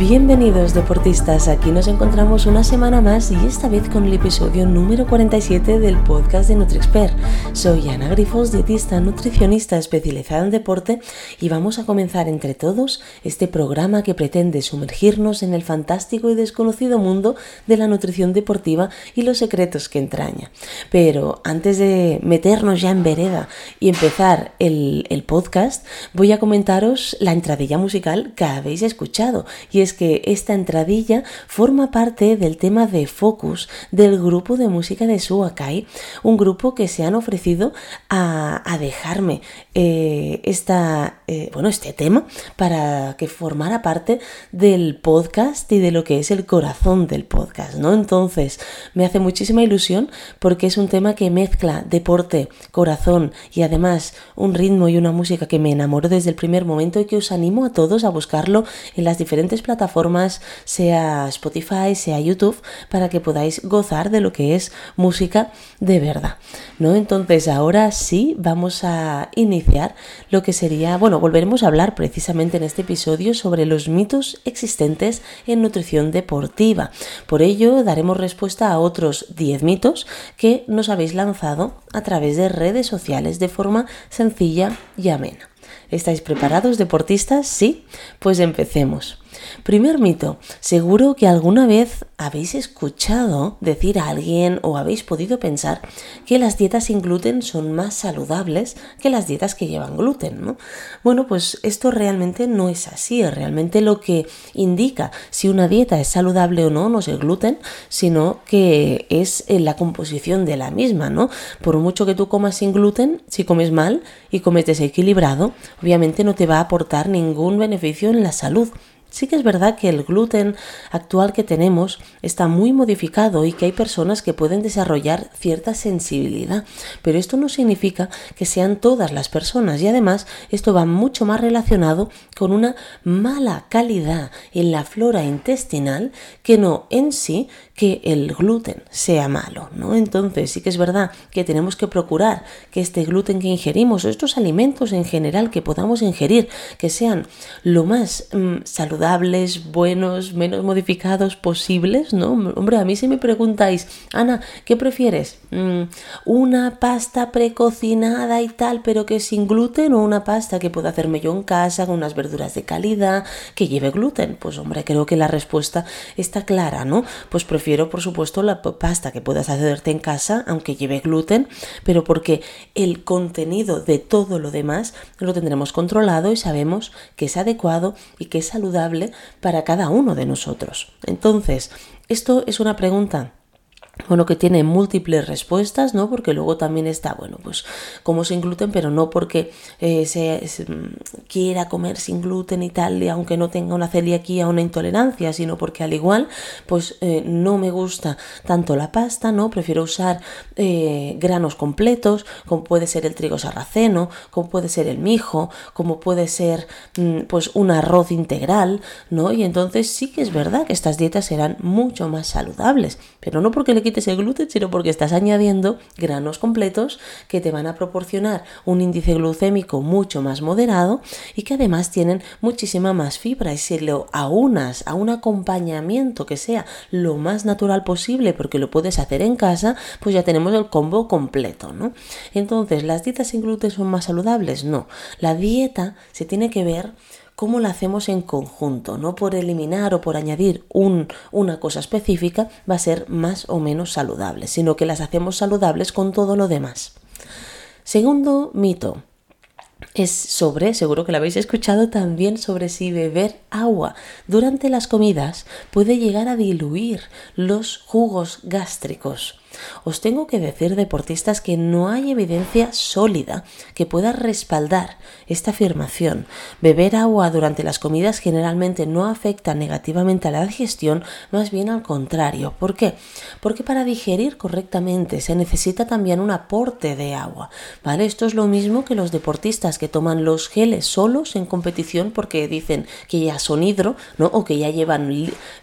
Bienvenidos deportistas, aquí nos encontramos una semana más y esta vez con el episodio número 47 del podcast de NutriExpert. Soy Ana Grifos, dietista nutricionista especializada en deporte y vamos a comenzar entre todos este programa que pretende sumergirnos en el fantástico y desconocido mundo de la nutrición deportiva y los secretos que entraña. Pero antes de meternos ya en vereda y empezar el, el podcast, voy a comentaros la entradilla musical que habéis escuchado y es que esta entradilla forma parte del tema de Focus del grupo de música de Suakai, un grupo que se han ofrecido a, dejarme eh, esta, eh, bueno, este tema para que formara parte del podcast y de lo que es el corazón del podcast, ¿no? Entonces, me hace muchísima ilusión porque es un tema que mezcla deporte, corazón y además un ritmo y una música que me enamoró desde el primer momento y que os animo a todos a buscarlo en las diferentes plataformas plataformas, sea Spotify, sea YouTube, para que podáis gozar de lo que es música de verdad. ¿no? Entonces, ahora sí vamos a iniciar lo que sería, bueno, volveremos a hablar precisamente en este episodio sobre los mitos existentes en nutrición deportiva. Por ello, daremos respuesta a otros 10 mitos que nos habéis lanzado a través de redes sociales de forma sencilla y amena. ¿Estáis preparados, deportistas? Sí, pues empecemos. Primer mito. Seguro que alguna vez habéis escuchado decir a alguien o habéis podido pensar que las dietas sin gluten son más saludables que las dietas que llevan gluten, ¿no? Bueno, pues esto realmente no es así. Realmente lo que indica si una dieta es saludable o no no es el gluten, sino que es la composición de la misma, ¿no? Por mucho que tú comas sin gluten, si comes mal y comes desequilibrado, obviamente no te va a aportar ningún beneficio en la salud. Sí que es verdad que el gluten actual que tenemos está muy modificado y que hay personas que pueden desarrollar cierta sensibilidad, pero esto no significa que sean todas las personas y además esto va mucho más relacionado con una mala calidad en la flora intestinal que no en sí que el gluten sea malo, ¿no? Entonces sí que es verdad que tenemos que procurar que este gluten que ingerimos o estos alimentos en general que podamos ingerir que sean lo más mm, saludables, buenos, menos modificados posibles, ¿no? Hombre, a mí si me preguntáis, Ana, ¿qué prefieres? Mm, ¿Una pasta precocinada y tal, pero que sin gluten o una pasta que pueda hacerme yo en casa con unas verduras de calidad que lleve gluten? Pues hombre, creo que la respuesta está clara, ¿no? Pues prefiero por supuesto, la pasta que puedas hacerte en casa, aunque lleve gluten, pero porque el contenido de todo lo demás lo tendremos controlado y sabemos que es adecuado y que es saludable para cada uno de nosotros. Entonces, esto es una pregunta bueno, que tiene múltiples respuestas, ¿no? Porque luego también está, bueno, pues como sin gluten, pero no porque eh, se, mm, quiera comer sin gluten y tal, y aunque no tenga una celiaquía o una intolerancia, sino porque al igual, pues eh, no me gusta tanto la pasta, ¿no? Prefiero usar eh, granos completos, como puede ser el trigo sarraceno, como puede ser el mijo, como puede ser, mm, pues, un arroz integral, ¿no? Y entonces sí que es verdad que estas dietas serán mucho más saludables, pero no porque le quites gluten, sino porque estás añadiendo granos completos que te van a proporcionar un índice glucémico mucho más moderado y que además tienen muchísima más fibra. Y si lo aunas a un acompañamiento que sea lo más natural posible, porque lo puedes hacer en casa, pues ya tenemos el combo completo, ¿no? Entonces, ¿las dietas sin gluten son más saludables? No. La dieta se tiene que ver cómo la hacemos en conjunto, no por eliminar o por añadir un, una cosa específica va a ser más o menos saludable, sino que las hacemos saludables con todo lo demás. Segundo mito, es sobre, seguro que lo habéis escuchado también, sobre si beber agua durante las comidas puede llegar a diluir los jugos gástricos. Os tengo que decir, deportistas, que no hay evidencia sólida que pueda respaldar esta afirmación. Beber agua durante las comidas generalmente no afecta negativamente a la digestión, más bien al contrario. ¿Por qué? Porque para digerir correctamente se necesita también un aporte de agua. ¿Vale? Esto es lo mismo que los deportistas que toman los geles solos en competición porque dicen que ya son hidro, ¿no? O que ya llevan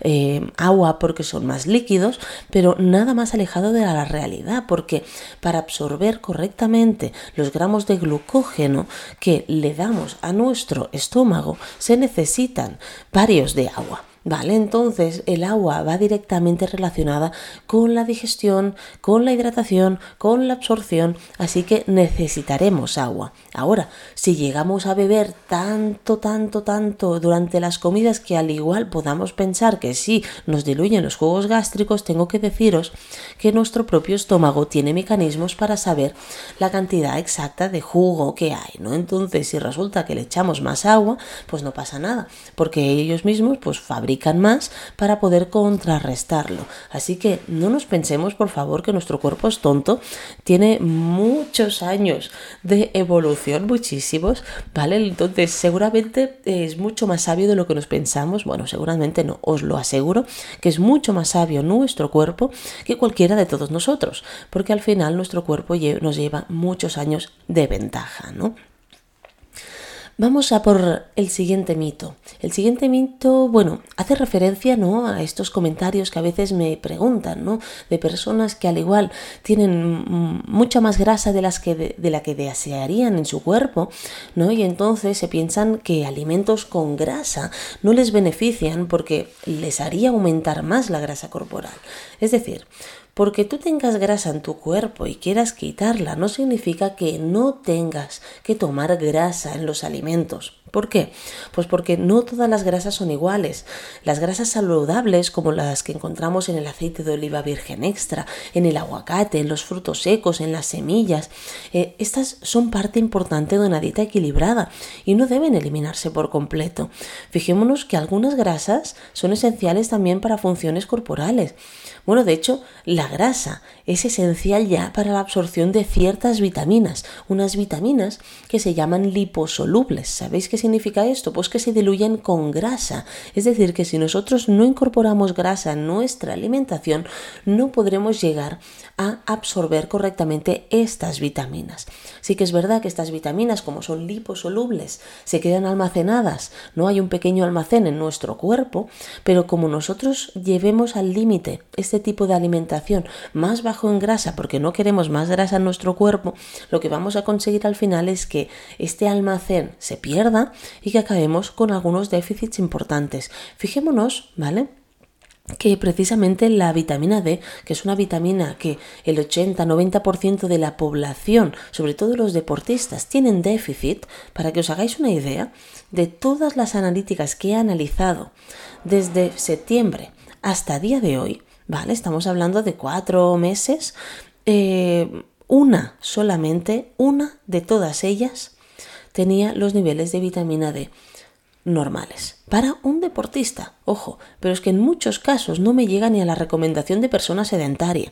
eh, agua porque son más líquidos, pero nada más alejado de la realidad, porque para absorber correctamente los gramos de glucógeno que le damos a nuestro estómago se necesitan varios de agua. ¿Vale? Entonces el agua va directamente relacionada con la digestión, con la hidratación, con la absorción, así que necesitaremos agua. Ahora, si llegamos a beber tanto, tanto, tanto durante las comidas que al igual podamos pensar que sí nos diluyen los jugos gástricos, tengo que deciros que nuestro propio estómago tiene mecanismos para saber la cantidad exacta de jugo que hay, ¿no? Entonces, si resulta que le echamos más agua, pues no pasa nada, porque ellos mismos pues fabrican más para poder contrarrestarlo. Así que no nos pensemos, por favor, que nuestro cuerpo es tonto. Tiene muchos años de evolución, muchísimos, ¿vale? Entonces, seguramente es mucho más sabio de lo que nos pensamos. Bueno, seguramente no, os lo aseguro, que es mucho más sabio nuestro cuerpo que cualquiera de todos nosotros, porque al final nuestro cuerpo nos lleva muchos años de ventaja, ¿no? Vamos a por el siguiente mito. El siguiente mito, bueno, hace referencia ¿no? a estos comentarios que a veces me preguntan, ¿no? De personas que al igual tienen mucha más grasa de, las que de, la que desearían en su cuerpo, ¿no? Y entonces se piensan que alimentos con grasa no les benefician porque les haría aumentar más la grasa corporal. Es decir, porque tú tengas grasa en tu cuerpo y quieras quitarla no significa que no tengas que tomar grasa en los alimentos. ¿Por qué? Pues porque no todas las grasas son iguales. Las grasas saludables, como las que encontramos en el aceite de oliva virgen extra, en el aguacate, en los frutos secos, en las semillas, eh, estas son parte importante de una dieta equilibrada y no deben eliminarse por completo. Fijémonos que algunas grasas son esenciales también para funciones corporales. Bueno, de hecho, la grasa es esencial ya para la absorción de ciertas vitaminas, unas vitaminas que se llaman liposolubles. ¿Sabéis qué significa esto? Pues que se diluyen con grasa. Es decir, que si nosotros no incorporamos grasa en nuestra alimentación, no podremos llegar a absorber correctamente estas vitaminas. Sí que es verdad que estas vitaminas, como son liposolubles, se quedan almacenadas, no hay un pequeño almacén en nuestro cuerpo, pero como nosotros llevemos al límite este tipo de alimentación más bajo en grasa porque no queremos más grasa en nuestro cuerpo, lo que vamos a conseguir al final es que este almacén se pierda y que acabemos con algunos déficits importantes. Fijémonos, ¿vale? Que precisamente la vitamina D, que es una vitamina que el 80-90% de la población, sobre todo los deportistas, tienen déficit, para que os hagáis una idea de todas las analíticas que he analizado desde septiembre hasta día de hoy, ¿vale? Estamos hablando de cuatro meses. Eh, una solamente, una de todas ellas tenía los niveles de vitamina D normales. Para un deportista, ojo, pero es que en muchos casos no me llega ni a la recomendación de persona sedentaria.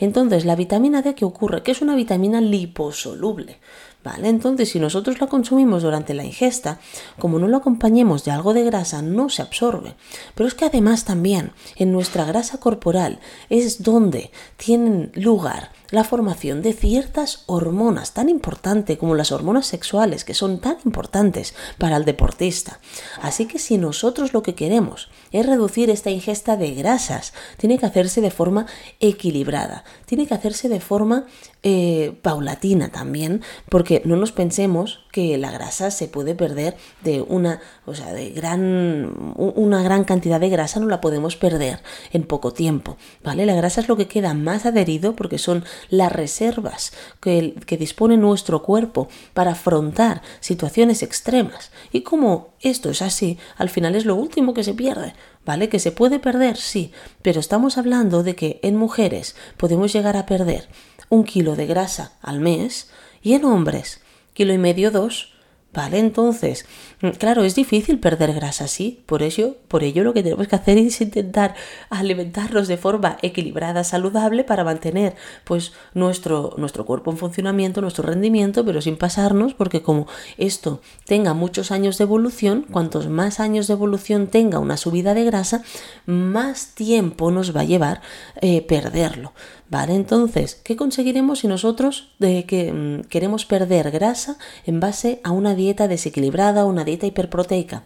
Entonces, la vitamina D, ¿qué ocurre? Que es una vitamina liposoluble. ¿Vale? Entonces, si nosotros la consumimos durante la ingesta, como no lo acompañemos de algo de grasa, no se absorbe. Pero es que además también en nuestra grasa corporal es donde tienen lugar la formación de ciertas hormonas tan importantes como las hormonas sexuales, que son tan importantes para el deportista. Así que si nosotros lo que queremos es reducir esta ingesta de grasas, tiene que hacerse de forma equilibrada, tiene que hacerse de forma eh, paulatina también, porque no nos pensemos que la grasa se puede perder de una, o sea, de gran, una gran cantidad de grasa no la podemos perder en poco tiempo, ¿vale? La grasa es lo que queda más adherido porque son las reservas que, que dispone nuestro cuerpo para afrontar situaciones extremas. Y como esto es así, al final es lo último que se pierde. ¿Vale? Que se puede perder, sí, pero estamos hablando de que en mujeres podemos llegar a perder un kilo de grasa al mes y en hombres kilo y medio dos ¿Vale? Entonces, mm, claro, es difícil perder grasa, sí. Por ello, por ello lo que tenemos que hacer es intentar alimentarnos de forma equilibrada, saludable, para mantener pues nuestro, nuestro cuerpo en funcionamiento, nuestro rendimiento, pero sin pasarnos, porque como esto tenga muchos años de evolución, cuantos más años de evolución tenga una subida de grasa, más tiempo nos va a llevar eh, perderlo. ¿Vale? Entonces, ¿qué conseguiremos si nosotros de que, mm, queremos perder grasa en base a una dieta desequilibrada, una dieta hiperproteica?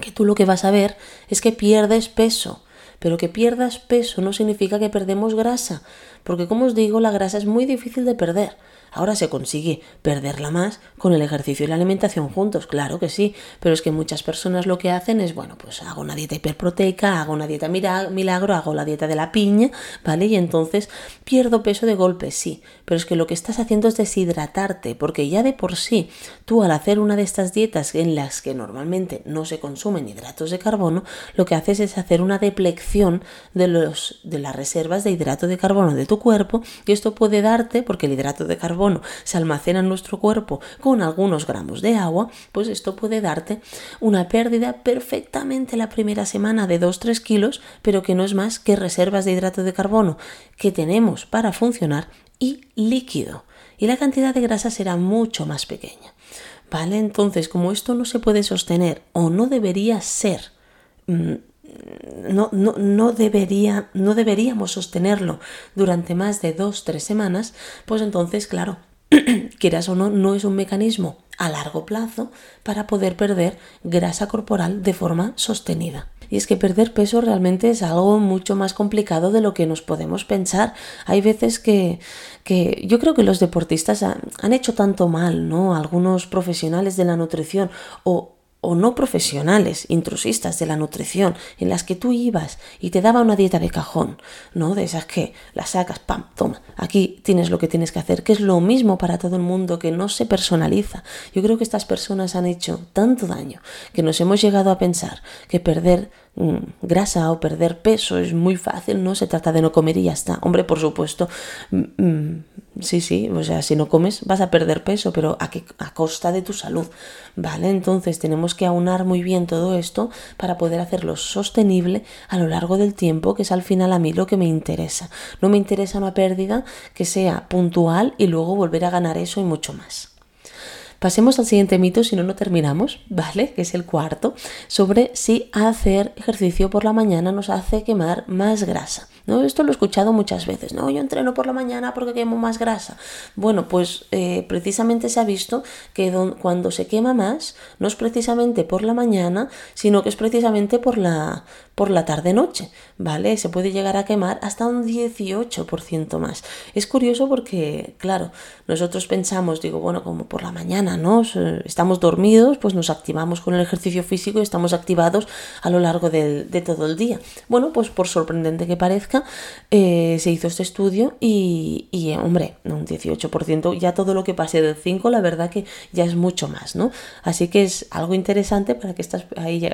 Que tú lo que vas a ver es que pierdes peso, pero que pierdas peso no significa que perdemos grasa, porque como os digo, la grasa es muy difícil de perder. Ahora se consigue perderla más con el ejercicio y la alimentación juntos, claro que sí, pero es que muchas personas lo que hacen es, bueno, pues hago una dieta hiperproteica, hago una dieta milagro, hago la dieta de la piña, ¿vale? Y entonces pierdo peso de golpe, sí, pero es que lo que estás haciendo es deshidratarte, porque ya de por sí, tú al hacer una de estas dietas en las que normalmente no se consumen hidratos de carbono, lo que haces es hacer una deplección de, los, de las reservas de hidrato de carbono de tu cuerpo y esto puede darte, porque el hidrato de carbono se almacena en nuestro cuerpo con algunos gramos de agua, pues esto puede darte una pérdida perfectamente la primera semana de 2-3 kilos, pero que no es más que reservas de hidrato de carbono que tenemos para funcionar y líquido. Y la cantidad de grasa será mucho más pequeña. ¿Vale? Entonces, como esto no se puede sostener o no debería ser mm, no, no, no, debería, no deberíamos sostenerlo durante más de dos, tres semanas, pues entonces, claro, quieras o no, no es un mecanismo a largo plazo para poder perder grasa corporal de forma sostenida. Y es que perder peso realmente es algo mucho más complicado de lo que nos podemos pensar. Hay veces que, que yo creo que los deportistas han, hecho tanto mal, ¿no? Algunos profesionales de la nutrición o o no profesionales, intrusistas de la nutrición, en las que tú ibas y te daba una dieta de cajón, ¿no? De esas que la sacas, pam, toma, aquí tienes lo que tienes que hacer, que es lo mismo para todo el mundo, que no se personaliza. Yo creo que estas personas han hecho tanto daño que nos hemos llegado a pensar que perder grasa o perder peso es muy fácil, no se trata de no comer y ya está. Hombre, por supuesto, mm, mm, sí, sí, o sea, si no comes vas a perder peso, pero a, qué, a costa de tu salud, ¿vale? Entonces tenemos que aunar muy bien todo esto para poder hacerlo sostenible a lo largo del tiempo, que es al final a mí lo que me interesa. No me interesa una pérdida que sea puntual y luego volver a ganar eso y mucho más. Pasemos al siguiente mito, si no, no terminamos, ¿vale? Que es el cuarto, sobre si hacer ejercicio por la mañana nos hace quemar más grasa. ¿no? Esto lo he escuchado muchas veces, ¿no? Yo entreno por la mañana porque quemo más grasa. Bueno, pues eh, precisamente se ha visto que cuando se quema más, no es precisamente por la mañana, sino que es precisamente por la, por la tarde-noche, ¿vale? Se puede llegar a quemar hasta un 18% más. Es curioso porque, claro, nosotros pensamos, digo, bueno, como por la mañana, ¿no? Estamos dormidos, pues nos activamos con el ejercicio físico y estamos activados a lo largo de todo el día. Bueno, pues por sorprendente que parezca, eh, se hizo este estudio y, eh, hombre, un 18%, ya todo lo que pase del 5, la verdad que ya es mucho más, ¿no? Así que es algo interesante para que estas, ahí,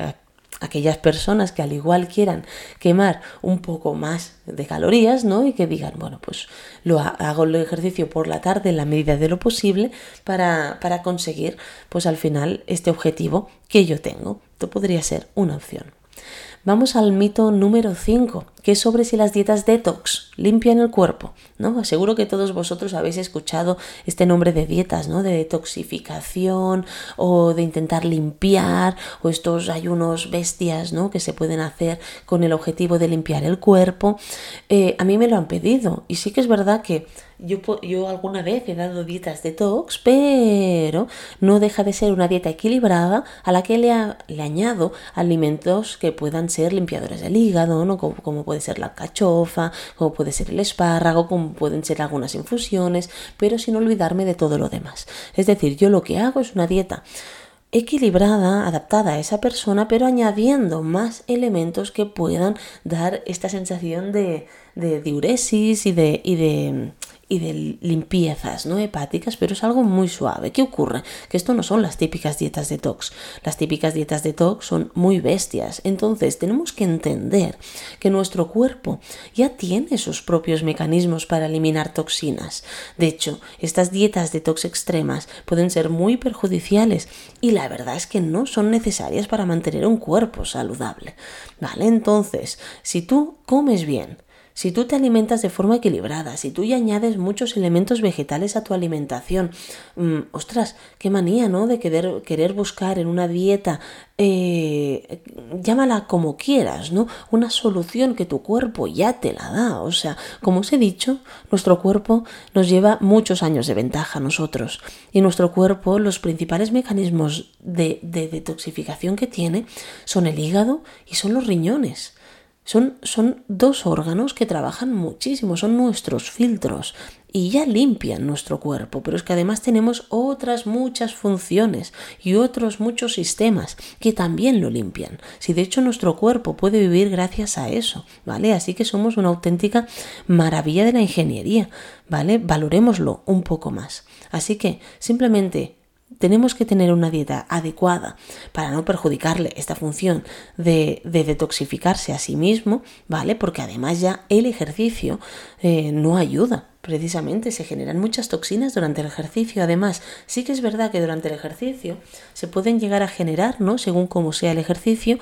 aquellas personas que al igual quieran quemar un poco más de calorías, ¿no? Y que digan, bueno, pues lo hago el ejercicio por la tarde en la medida de lo posible para, para conseguir, pues al final, este objetivo que yo tengo. Esto podría ser una opción. Vamos al mito número 5, que es sobre si las dietas detox limpian el cuerpo. ¿no? Seguro que todos vosotros habéis escuchado este nombre de dietas, ¿no? de detoxificación o de intentar limpiar o estos ayunos bestias ¿no? que se pueden hacer con el objetivo de limpiar el cuerpo. Eh, a mí me lo han pedido y sí que es verdad que yo, yo alguna vez he dado dietas detox, pero no deja de ser una dieta equilibrada a la que le, le añado alimentos que puedan ser limpiadores del hígado, ¿no? como, como puede ser la cachofa, como puede ser el espárrago, como pueden ser algunas infusiones, pero sin olvidarme de todo lo demás. Es decir, yo lo que hago es una dieta equilibrada, adaptada a esa persona, pero añadiendo más elementos que puedan dar esta sensación de, de diuresis y de, y de y de limpiezas no hepáticas, pero es algo muy suave. ¿Qué ocurre? Que esto no son las típicas dietas detox. Las típicas dietas detox son muy bestias. Entonces tenemos que entender que nuestro cuerpo ya tiene sus propios mecanismos para eliminar toxinas. De hecho, estas dietas detox extremas pueden ser muy perjudiciales y la verdad es que no son necesarias para mantener un cuerpo saludable. ¿Vale? Entonces, si tú comes bien, si tú te alimentas de forma equilibrada, si tú ya añades muchos elementos vegetales a tu alimentación, mm, ostras, qué manía, ¿no? De querer, querer buscar en una dieta, eh, llámala como quieras, ¿no? Una solución que tu cuerpo ya te la da. O sea, como os he dicho, nuestro cuerpo nos lleva muchos años de ventaja a nosotros. Y nuestro cuerpo, los principales mecanismos de, de detoxificación que tiene son el hígado y son los riñones. Son, son dos órganos que trabajan muchísimo, son nuestros filtros y ya limpian nuestro cuerpo, pero es que además tenemos otras muchas funciones y otros muchos sistemas que también lo limpian. Si de hecho nuestro cuerpo puede vivir gracias a eso, ¿vale? Así que somos una auténtica maravilla de la ingeniería, ¿vale? Valorémoslo un poco más. Así que simplemente tenemos que tener una dieta adecuada para no perjudicarle esta función de, detoxificarse a sí mismo, ¿vale? Porque además ya el ejercicio eh, no ayuda. Precisamente se generan muchas toxinas durante el ejercicio. Además, sí que es verdad que durante el ejercicio se pueden llegar a generar, ¿no? Según cómo sea el ejercicio,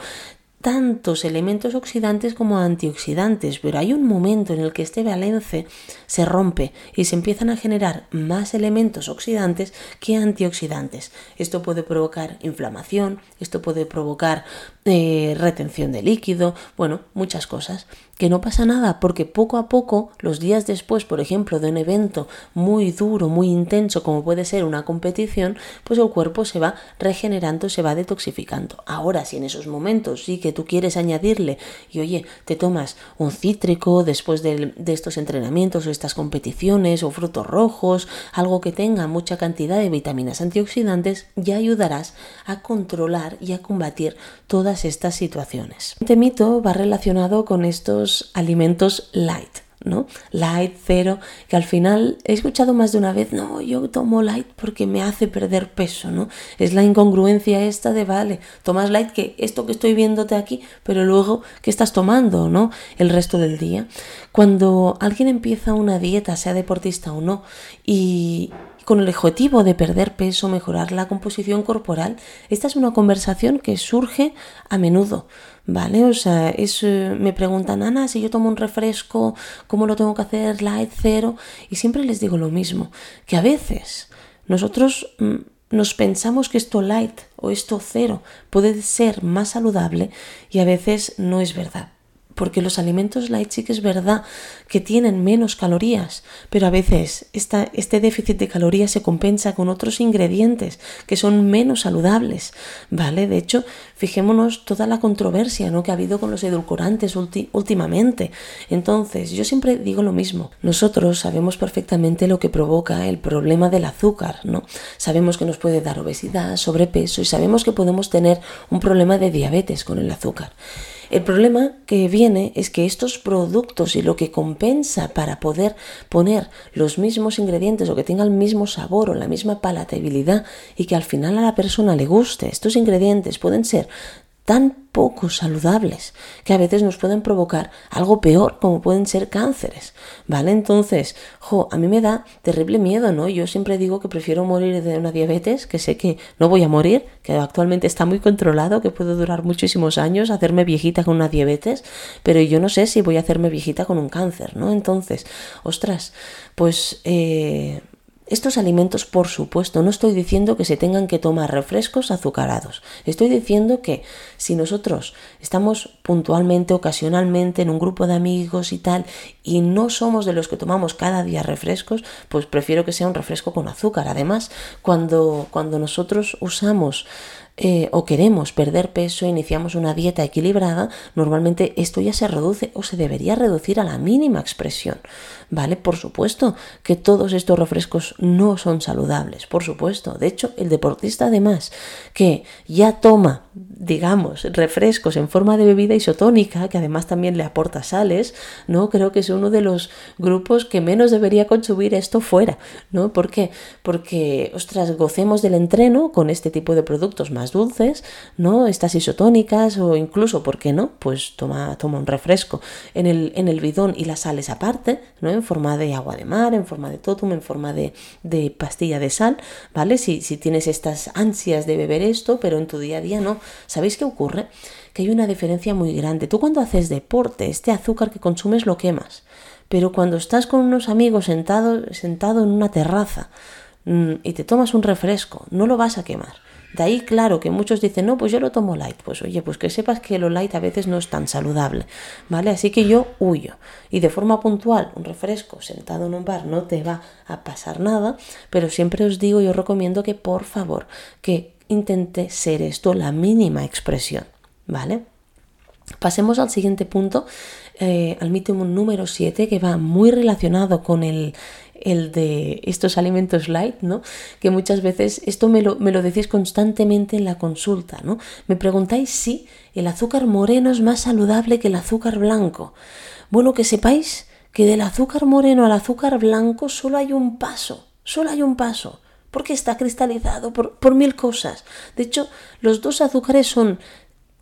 tantos elementos oxidantes como antioxidantes, pero hay un momento en el que este balance se rompe y se empiezan a generar más elementos oxidantes que antioxidantes. Esto puede provocar inflamación, esto puede provocar eh, retención de líquido, bueno, muchas cosas. Que no pasa nada porque poco a poco, los días después, por ejemplo, de un evento muy duro, muy intenso, como puede ser una competición, pues el cuerpo se va regenerando, se va detoxificando. Ahora, si en esos momentos sí que tú quieres añadirle y oye, te tomas un cítrico después de, de estos entrenamientos o estas competiciones o frutos rojos, algo que tenga mucha cantidad de vitaminas antioxidantes, ya ayudarás a controlar y a combatir todas estas situaciones. Este mito va relacionado con estos alimentos light. ¿no? Light, cero, que al final he escuchado más de una vez, no, yo tomo light porque me hace perder peso, ¿no? Es la incongruencia esta de, vale, tomas light que esto que estoy viéndote aquí, pero luego, ¿qué estás tomando, ¿no? El resto del día. Cuando alguien empieza una dieta, sea deportista o no, y, con el objetivo de perder peso, mejorar la composición corporal. Esta es una conversación que surge a menudo, ¿vale? O sea, es, eh, me preguntan, Ana, si yo tomo un refresco, ¿cómo lo tengo que hacer? Light, cero. Y siempre les digo lo mismo, que a veces nosotros mm, nos pensamos que esto light o esto cero puede ser más saludable y a veces no es verdad porque los alimentos light sí que es verdad que tienen menos calorías, pero a veces este déficit de calorías se compensa con otros ingredientes que son menos saludables, ¿vale? De hecho, fijémonos toda la controversia ¿no? que ha habido con los edulcorantes últimamente. Entonces, yo siempre digo lo mismo, nosotros sabemos perfectamente lo que provoca el problema del azúcar, ¿no? Sabemos que nos puede dar obesidad, sobrepeso y sabemos que podemos tener un problema de diabetes con el azúcar. El problema que viene es que estos productos y lo que compensa para poder poner los mismos ingredientes o que tenga el mismo sabor o la misma palatabilidad y que al final a la persona le guste, estos ingredientes pueden ser tan poco saludables que a veces nos pueden provocar algo peor como pueden ser cánceres, ¿vale? Entonces, jo, a mí me da terrible miedo, ¿no? Yo siempre digo que prefiero morir de una diabetes, que sé que no voy a morir, que actualmente está muy controlado, que puedo durar muchísimos años, hacerme viejita con una diabetes, pero yo no sé si voy a hacerme viejita con un cáncer, ¿no? Entonces, ostras, pues eh, estos alimentos, por supuesto, no estoy diciendo que se tengan que tomar refrescos azucarados. Estoy diciendo que si nosotros estamos puntualmente, ocasionalmente en un grupo de amigos y tal, y no somos de los que tomamos cada día refrescos, pues prefiero que sea un refresco con azúcar. Además, cuando, cuando nosotros usamos eh, o queremos perder peso, iniciamos una dieta equilibrada, normalmente esto ya se reduce o se debería reducir a la mínima expresión. ¿Vale? Por supuesto que todos estos refrescos no son saludables, por supuesto. De hecho, el deportista además que ya toma, digamos, refrescos en forma de bebida isotónica, que además también le aporta sales, ¿no? Creo que es uno de los grupos que menos debería consumir esto fuera, ¿no? ¿Por qué? Porque, ostras, gocemos del entreno con este tipo de productos más dulces, ¿no? Estas isotónicas o incluso, ¿por qué no? Pues toma, toma un refresco en el, en el bidón y las sales aparte, ¿no? En forma de agua de mar, en forma de totum, en forma de, de pastilla de sal, ¿vale? Si, si tienes estas ansias de beber esto, pero en tu día a día no. ¿Sabéis qué ocurre? Que hay una diferencia muy grande. Tú cuando haces deporte, este azúcar que consumes lo quemas. Pero cuando estás con unos amigos sentado, sentado en una terraza mm, y te tomas un refresco, no lo vas a quemar de ahí, claro, que muchos dicen, no, pues yo lo tomo light. Pues oye, pues que sepas que lo light a veces no es tan saludable, ¿vale? Así que yo huyo. Y de forma puntual, un refresco sentado en un bar no te va a pasar nada, pero siempre os digo, yo recomiendo que por favor, que intente ser esto la mínima expresión, ¿vale? Pasemos al siguiente punto, eh, al mito número 7, que va muy relacionado con el, el de estos alimentos light, ¿no? Que muchas veces esto me lo, me lo decís constantemente en la consulta, ¿no? Me preguntáis si el azúcar moreno es más saludable que el azúcar blanco. Bueno, que sepáis que del azúcar moreno al azúcar blanco solo hay un paso, solo hay un paso, porque está cristalizado por, por mil cosas. De hecho, los dos azúcares son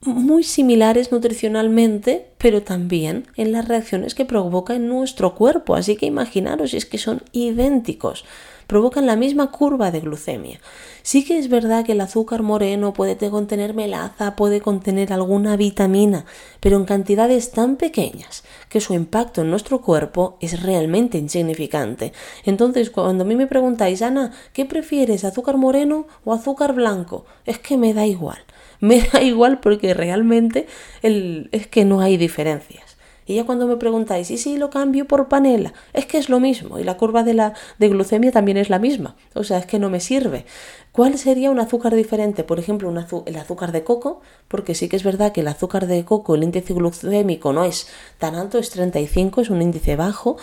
muy similares nutricionalmente, pero también en las reacciones que provoca en nuestro cuerpo. Así que imaginaros, es que son idénticos, provocan la misma curva de glucemia. Sí que es verdad que el azúcar moreno puede contener melaza, puede contener alguna vitamina, pero en cantidades tan pequeñas que su impacto en nuestro cuerpo es realmente insignificante. Entonces, cuando a mí me preguntáis, Ana, ¿qué prefieres, azúcar moreno o azúcar blanco? Es que me da igual me da igual porque realmente el, es que no hay diferencias. Y ya cuando me preguntáis, ¿y si lo cambio por panela? Es que es lo mismo y la curva de la de glucemia también es la misma. O sea, es que no me sirve. ¿Cuál sería un azúcar diferente? Por ejemplo, el azúcar de coco, porque sí que es verdad que el azúcar de coco, el índice glucémico no es tan alto, es 35, es un índice bajo,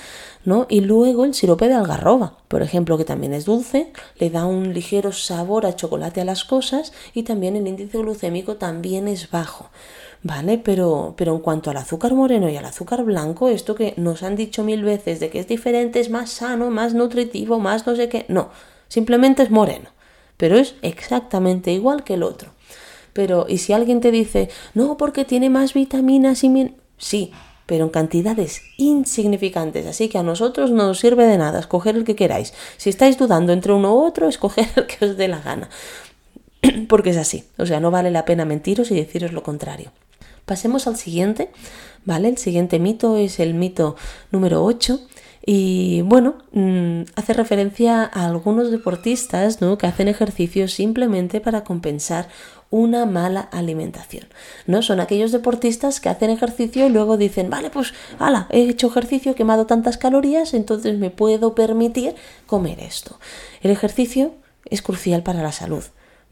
¿no? Y luego el sirope de algarroba, por ejemplo, que también es dulce, le da un ligero sabor a chocolate a las cosas y también el índice glucémico también es bajo. ¿Vale? Pero, pero en cuanto al azúcar moreno y al azúcar blanco, esto que nos han dicho mil veces de que es diferente, es más sano, más nutritivo, más no sé qué, no, simplemente es moreno, pero es exactamente igual que el otro. Pero, y si alguien te dice, no, porque tiene más vitaminas y... Min sí, pero en cantidades insignificantes, así que a nosotros no nos sirve de nada escoger el que queráis. Si estáis dudando entre uno u otro, escoger el que os dé la gana. Porque es así, o sea, no vale la pena mentiros y deciros lo contrario. Pasemos al siguiente, ¿vale? El siguiente mito es el mito número 8 y bueno, mm, hace referencia a algunos deportistas ¿no? que hacen ejercicio simplemente para compensar una mala alimentación. ¿no? Son aquellos deportistas que hacen ejercicio y luego dicen, vale, pues, ala, he hecho ejercicio, he quemado tantas calorías, entonces me puedo permitir comer esto. El ejercicio es crucial para la salud.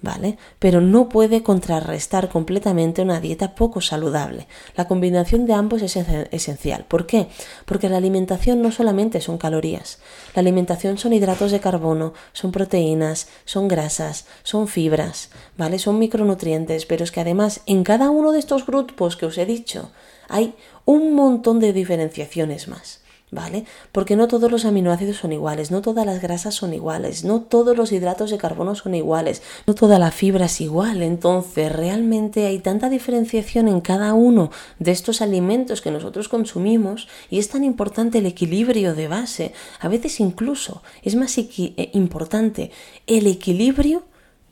¿Vale? Pero no puede contrarrestar completamente una dieta poco saludable. La combinación de ambos es esencial. ¿Por qué? Porque la alimentación no solamente son calorías. La alimentación son hidratos de carbono, son proteínas, son grasas, son fibras, ¿vale? Son micronutrientes, pero es que además en cada uno de estos grupos que os he dicho hay un montón de diferenciaciones más. ¿Vale? Porque no todos los aminoácidos son iguales, no todas las grasas son iguales, no todos los hidratos de carbono son iguales, no toda la fibra es igual. Entonces, realmente hay tanta diferenciación en cada uno de estos alimentos que nosotros consumimos y es tan importante el equilibrio de base. A veces incluso es más eh, importante el equilibrio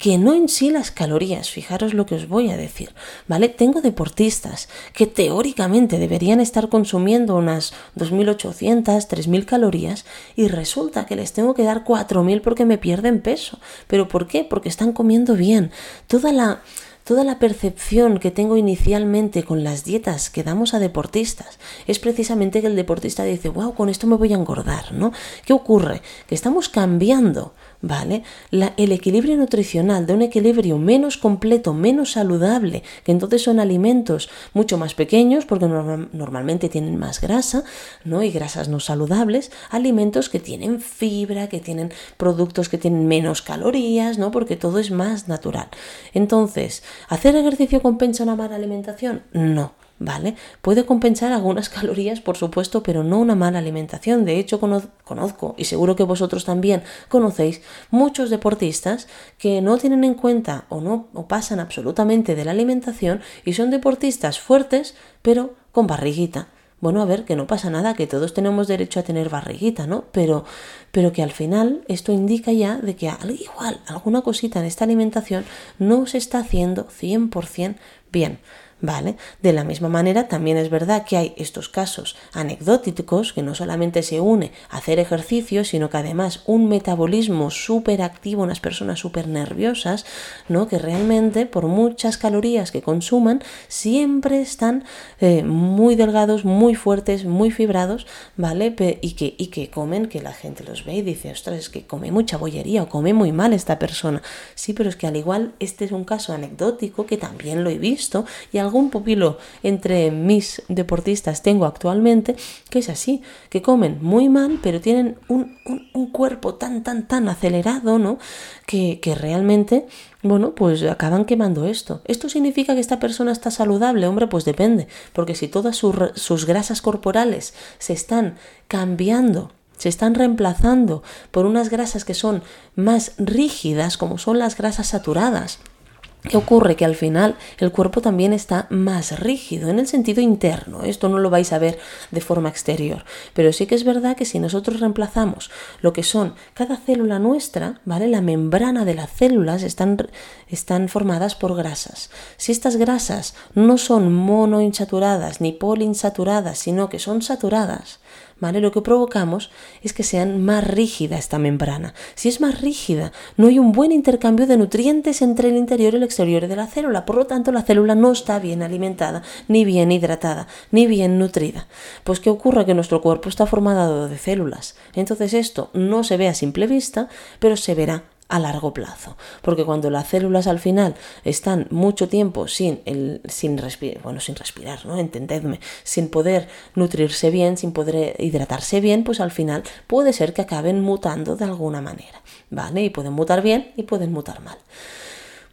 que no en sí las calorías, fijaros lo que os voy a decir, ¿vale? Tengo deportistas que teóricamente deberían estar consumiendo unas 2.800, 3.000 calorías y resulta que les tengo que dar 4.000 porque me pierden peso. ¿Pero por qué? Porque están comiendo bien. Toda la toda la percepción que tengo inicialmente con las dietas que damos a deportistas es precisamente que el deportista dice, wow, con esto me voy a engordar, ¿no? ¿Qué ocurre? Que estamos cambiando ¿vale? el equilibrio nutricional de un equilibrio menos completo, menos saludable, que entonces son alimentos mucho más pequeños porque normalmente tienen más grasa, ¿no? Y grasas no saludables, alimentos que tienen fibra, que tienen productos que tienen menos calorías, ¿no? Porque todo es más natural. Entonces, ¿hacer ejercicio compensa una mala alimentación? No. ¿Vale? Puede compensar algunas calorías, por supuesto, pero no una mala alimentación. De hecho, conozco, y seguro que vosotros también conocéis, muchos deportistas que no tienen en cuenta o no o pasan absolutamente de la alimentación y son deportistas fuertes, pero con barriguita. Bueno, a ver, que no pasa nada, que todos tenemos derecho a tener barriguita, ¿no? Pero, pero que al final esto indica ya de que al igual alguna cosita en esta alimentación no se está haciendo 100% bien. ¿Vale? De la misma manera, también es verdad que hay estos casos anecdóticos que no solamente se une a hacer ejercicio, sino que además un metabolismo súper activo, unas personas súper nerviosas, ¿no? Que realmente por muchas calorías que consuman, siempre están eh, muy delgados, muy fuertes, muy fibrados, ¿vale? Y que, y que comen, que la gente los ve y dice, ostras, es que come mucha bollería o come muy mal esta persona. Sí, pero es que al igual este es un caso anecdótico que también lo he visto y algún pupilo entre mis deportistas tengo actualmente que es así, que comen muy mal, pero tienen un, un, cuerpo tan, tan, tan acelerado, ¿no? Que, que realmente bueno, pues acaban quemando esto. ¿Esto significa que esta persona está saludable? Hombre, pues depende, porque si todas sus, grasas corporales se están cambiando se están reemplazando por unas grasas que son más rígidas, como son las grasas saturadas, ¿Qué ocurre? Que al final el cuerpo también está más rígido en el sentido interno. Esto no lo vais a ver de forma exterior. Pero sí que es verdad que si nosotros reemplazamos lo que son cada célula nuestra, ¿vale? La membrana de las células están, están formadas por grasas. Si estas grasas no son monoinsaturadas ni poliinsaturadas, sino que son saturadas, lo que provocamos es que sean más rígida esta membrana. Si es más rígida, no hay un buen intercambio de nutrientes entre el interior y el exterior de la célula. Por lo tanto, la célula no está bien alimentada, ni bien hidratada, ni bien nutrida. Pues ¿qué ocurre? Que nuestro cuerpo está formado de células. Entonces esto no se ve a simple vista, pero se verá a largo plazo. Porque cuando las células al final están mucho tiempo sin, el, sin respirar, bueno, sin respirar, ¿no? Entendedme, sin poder nutrirse bien, sin poder hidratarse bien, pues al final puede ser que acaben mutando de alguna manera, ¿vale? Y pueden mutar bien y pueden mutar mal.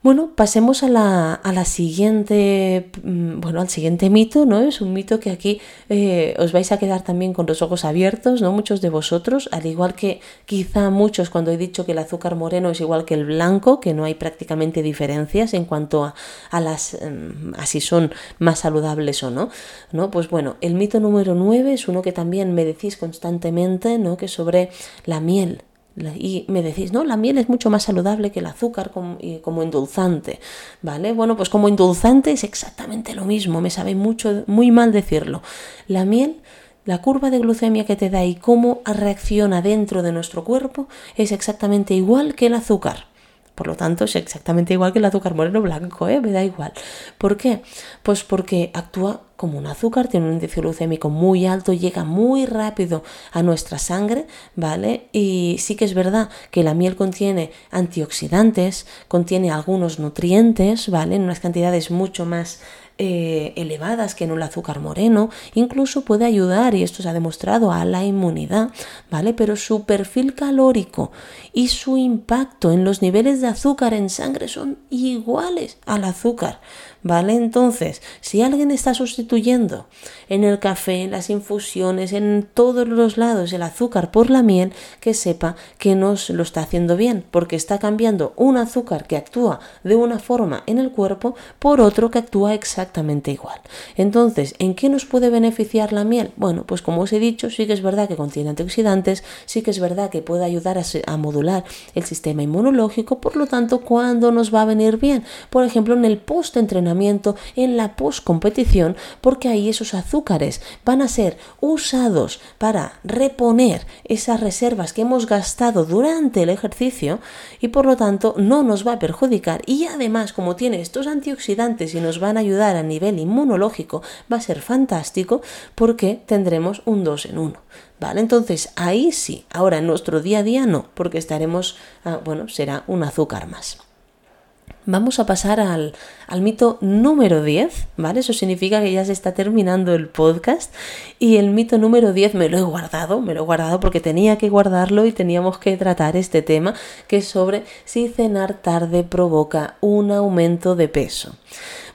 Bueno, pasemos a la, a la, siguiente, mm, bueno, al siguiente mito, ¿no? Es un mito que aquí eh, os vais a quedar también con los ojos abiertos, ¿no? Muchos de vosotros, al igual que quizá muchos cuando he dicho que el azúcar moreno es igual que el blanco, que no hay prácticamente diferencias en cuanto a, a las, mm, a si son más saludables o no, ¿no? Pues bueno, el mito número 9 es uno que también me decís constantemente, ¿no? Que sobre la miel, y me decís, no, la miel es mucho más saludable que el azúcar como, como, endulzante, ¿vale? Bueno, pues como endulzante es exactamente lo mismo, me sabe mucho, muy mal decirlo. La miel, la curva de glucemia que te da y cómo reacciona dentro de nuestro cuerpo es exactamente igual que el azúcar. Por lo tanto, es exactamente igual que el azúcar moreno blanco, ¿eh? me da igual. ¿Por qué? Pues porque actúa como un azúcar, tiene un índice glucémico muy alto, llega muy rápido a nuestra sangre, ¿vale? Y sí que es verdad que la miel contiene antioxidantes, contiene algunos nutrientes, ¿vale? En unas cantidades mucho más eh, elevadas que en el azúcar moreno, incluso puede ayudar, y esto se ha demostrado, a la inmunidad, ¿vale? Pero su perfil calórico y su impacto en los niveles de azúcar en sangre son iguales al azúcar, ¿vale? Entonces, si alguien está sustituyendo en el café, en las infusiones, en todos los lados el azúcar por la miel, que sepa que nos lo está haciendo bien, porque está cambiando un azúcar que actúa de una forma en el cuerpo por otro que actúa exactamente igual. Entonces, ¿en qué nos puede beneficiar la miel? Bueno, pues como os he dicho, sí que es verdad que contiene antioxidantes, sí que es verdad que puede ayudar a, a modular el sistema inmunológico, por lo tanto, ¿cuándo nos va a venir bien? Por ejemplo, en el post-entrenamiento en la postcompetición, porque ahí esos azúcares van a ser usados para reponer esas reservas que hemos gastado durante el ejercicio y por lo tanto no nos va a perjudicar y además como tiene estos antioxidantes y nos van a ayudar a nivel inmunológico va a ser fantástico porque tendremos un 2 en 1. ¿Vale? Entonces ahí sí, ahora en nuestro día a día no, porque estaremos, ah, bueno, será un azúcar más vamos a pasar al, mito número 10, ¿vale? Eso significa que ya se está terminando el podcast y el mito número 10 me lo he guardado, me lo he guardado porque tenía que guardarlo y teníamos que tratar este tema que es sobre si cenar tarde provoca un aumento de peso.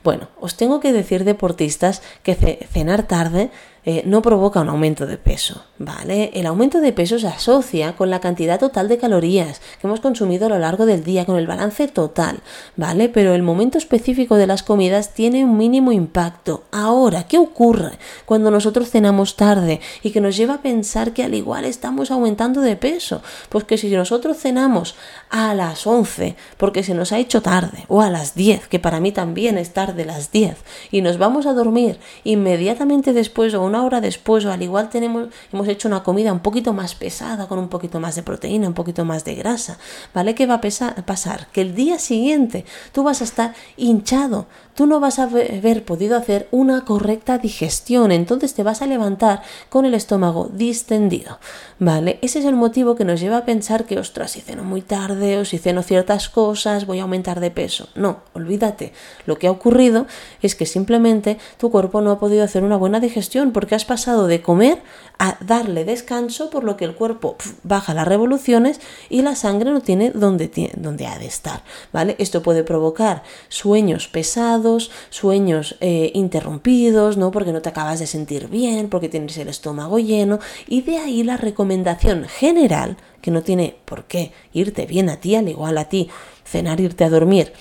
Bueno, os tengo que decir deportistas que cenar tarde eh, no provoca un aumento de peso, ¿vale? El aumento de peso se asocia con la cantidad total de calorías que hemos consumido a lo largo del día, con el balance total, ¿vale? Pero el momento específico de las comidas tiene un mínimo impacto. Ahora, ¿qué ocurre cuando nosotros cenamos tarde y que nos lleva a pensar que al igual estamos aumentando de peso? Pues que si nosotros cenamos a las 11 porque se nos ha hecho tarde, o a las 10, que para mí también es tarde las 10, y nos vamos a dormir inmediatamente después o una hora después o al igual tenemos, hemos hecho una comida un poquito más pesada, con un poquito más de proteína, un poquito más de grasa, ¿vale? ¿Qué va a pasar? Que el día siguiente tú vas a estar hinchado, tú no vas a haber podido hacer una correcta digestión, entonces te vas a levantar con el estómago distendido, ¿vale? Ese es el motivo que nos lleva a pensar que, ostras, si ceno muy tarde o si ceno ciertas cosas voy a aumentar de peso. No, olvídate, lo que ha ocurrido es que simplemente tu cuerpo no ha podido hacer una buena digestión porque has pasado de comer a darle descanso, por lo que el cuerpo baja las revoluciones y la sangre no tiene donde, donde ha de estar, ¿vale? Esto puede provocar sueños pesados, sueños eh, interrumpidos, ¿no? Porque no te acabas de sentir bien, porque tienes el estómago lleno y de ahí la recomendación general, que no tiene por qué irte bien a ti, al igual a ti, cenar, irte a dormir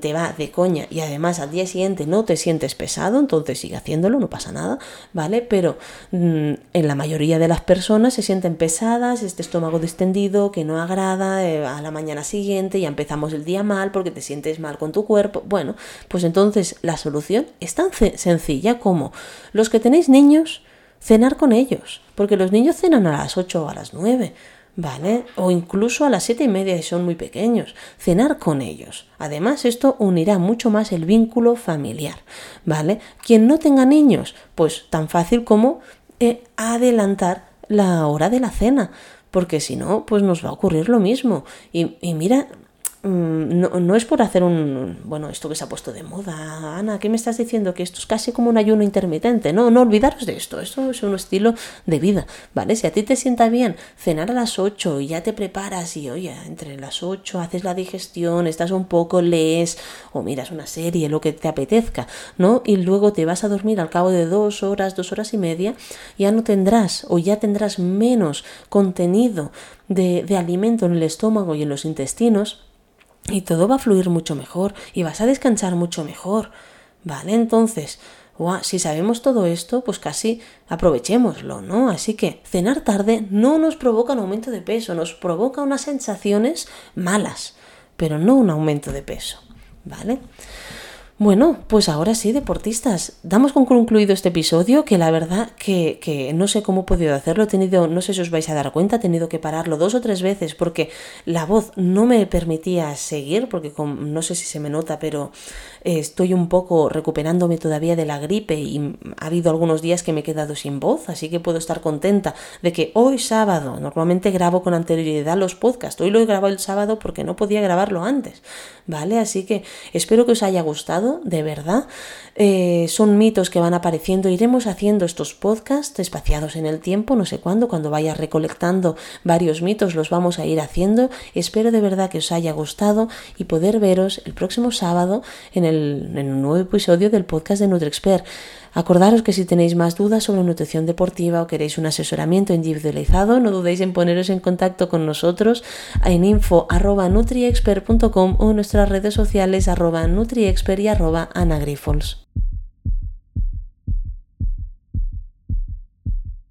te va de coña y además al día siguiente no te sientes pesado, entonces sigue haciéndolo, no pasa nada, ¿vale? Pero mm, en la mayoría de las personas se sienten pesadas, este estómago distendido que no agrada eh, a la mañana siguiente, ya empezamos el día mal porque te sientes mal con tu cuerpo. Bueno, pues entonces la solución es tan sencilla como los que tenéis niños, cenar con ellos, porque los niños cenan a las 8 o a las 9. ¿Vale? O incluso a las siete y media y son muy pequeños, cenar con ellos. Además, esto unirá mucho más el vínculo familiar, ¿vale? Quien no tenga niños, pues tan fácil como eh, adelantar la hora de la cena, porque si no, pues nos va a ocurrir lo mismo. Y, mira, no, no, es por hacer un, bueno, esto que se ha puesto de moda, Ana, ¿qué me estás diciendo? Que esto es casi como un ayuno intermitente. No, no olvidaros de esto, esto es un estilo de vida, ¿vale? Si a ti te sienta bien cenar a las 8 y ya te preparas y, oye, entre las 8 haces la digestión, estás un poco, lees o miras una serie, lo que te apetezca, ¿no? Y luego te vas a dormir al cabo de dos horas, dos horas y media, ya no tendrás o ya tendrás menos contenido de, de alimento en el estómago y en los intestinos y todo va a fluir mucho mejor y vas a descansar mucho mejor. ¿Vale? Entonces, si sabemos todo esto, pues casi aprovechémoslo, ¿no? Así que cenar tarde no nos provoca un aumento de peso, nos provoca unas sensaciones malas, pero no un aumento de peso, ¿vale? Bueno, pues ahora sí, deportistas, damos con concluido este episodio que la verdad que, no sé cómo he podido hacerlo, he tenido, no sé si os vais a dar cuenta, he tenido que pararlo dos o tres veces porque la voz no me permitía seguir, porque no sé si se me nota, pero eh, estoy un poco recuperándome todavía de la gripe y ha habido algunos días que me he quedado sin voz, así que puedo estar contenta de que hoy sábado, normalmente grabo con anterioridad los podcasts, hoy lo he grabado el sábado porque no podía grabarlo antes, ¿vale? Así que espero que os haya gustado de verdad. Eh, son mitos que van apareciendo. Iremos haciendo estos podcasts espaciados en el tiempo, no sé cuándo, cuando vaya recolectando varios mitos, los vamos a ir haciendo. Espero de verdad que os haya gustado y poder veros el próximo sábado en el, un nuevo episodio del podcast de NutriExpert. Acordaros que si tenéis más dudas sobre nutrición deportiva o queréis un asesoramiento individualizado, no dudéis en poneros en contacto con nosotros en info.nutriexpert.com o en nuestras redes sociales arroba nutriexpert y arroba.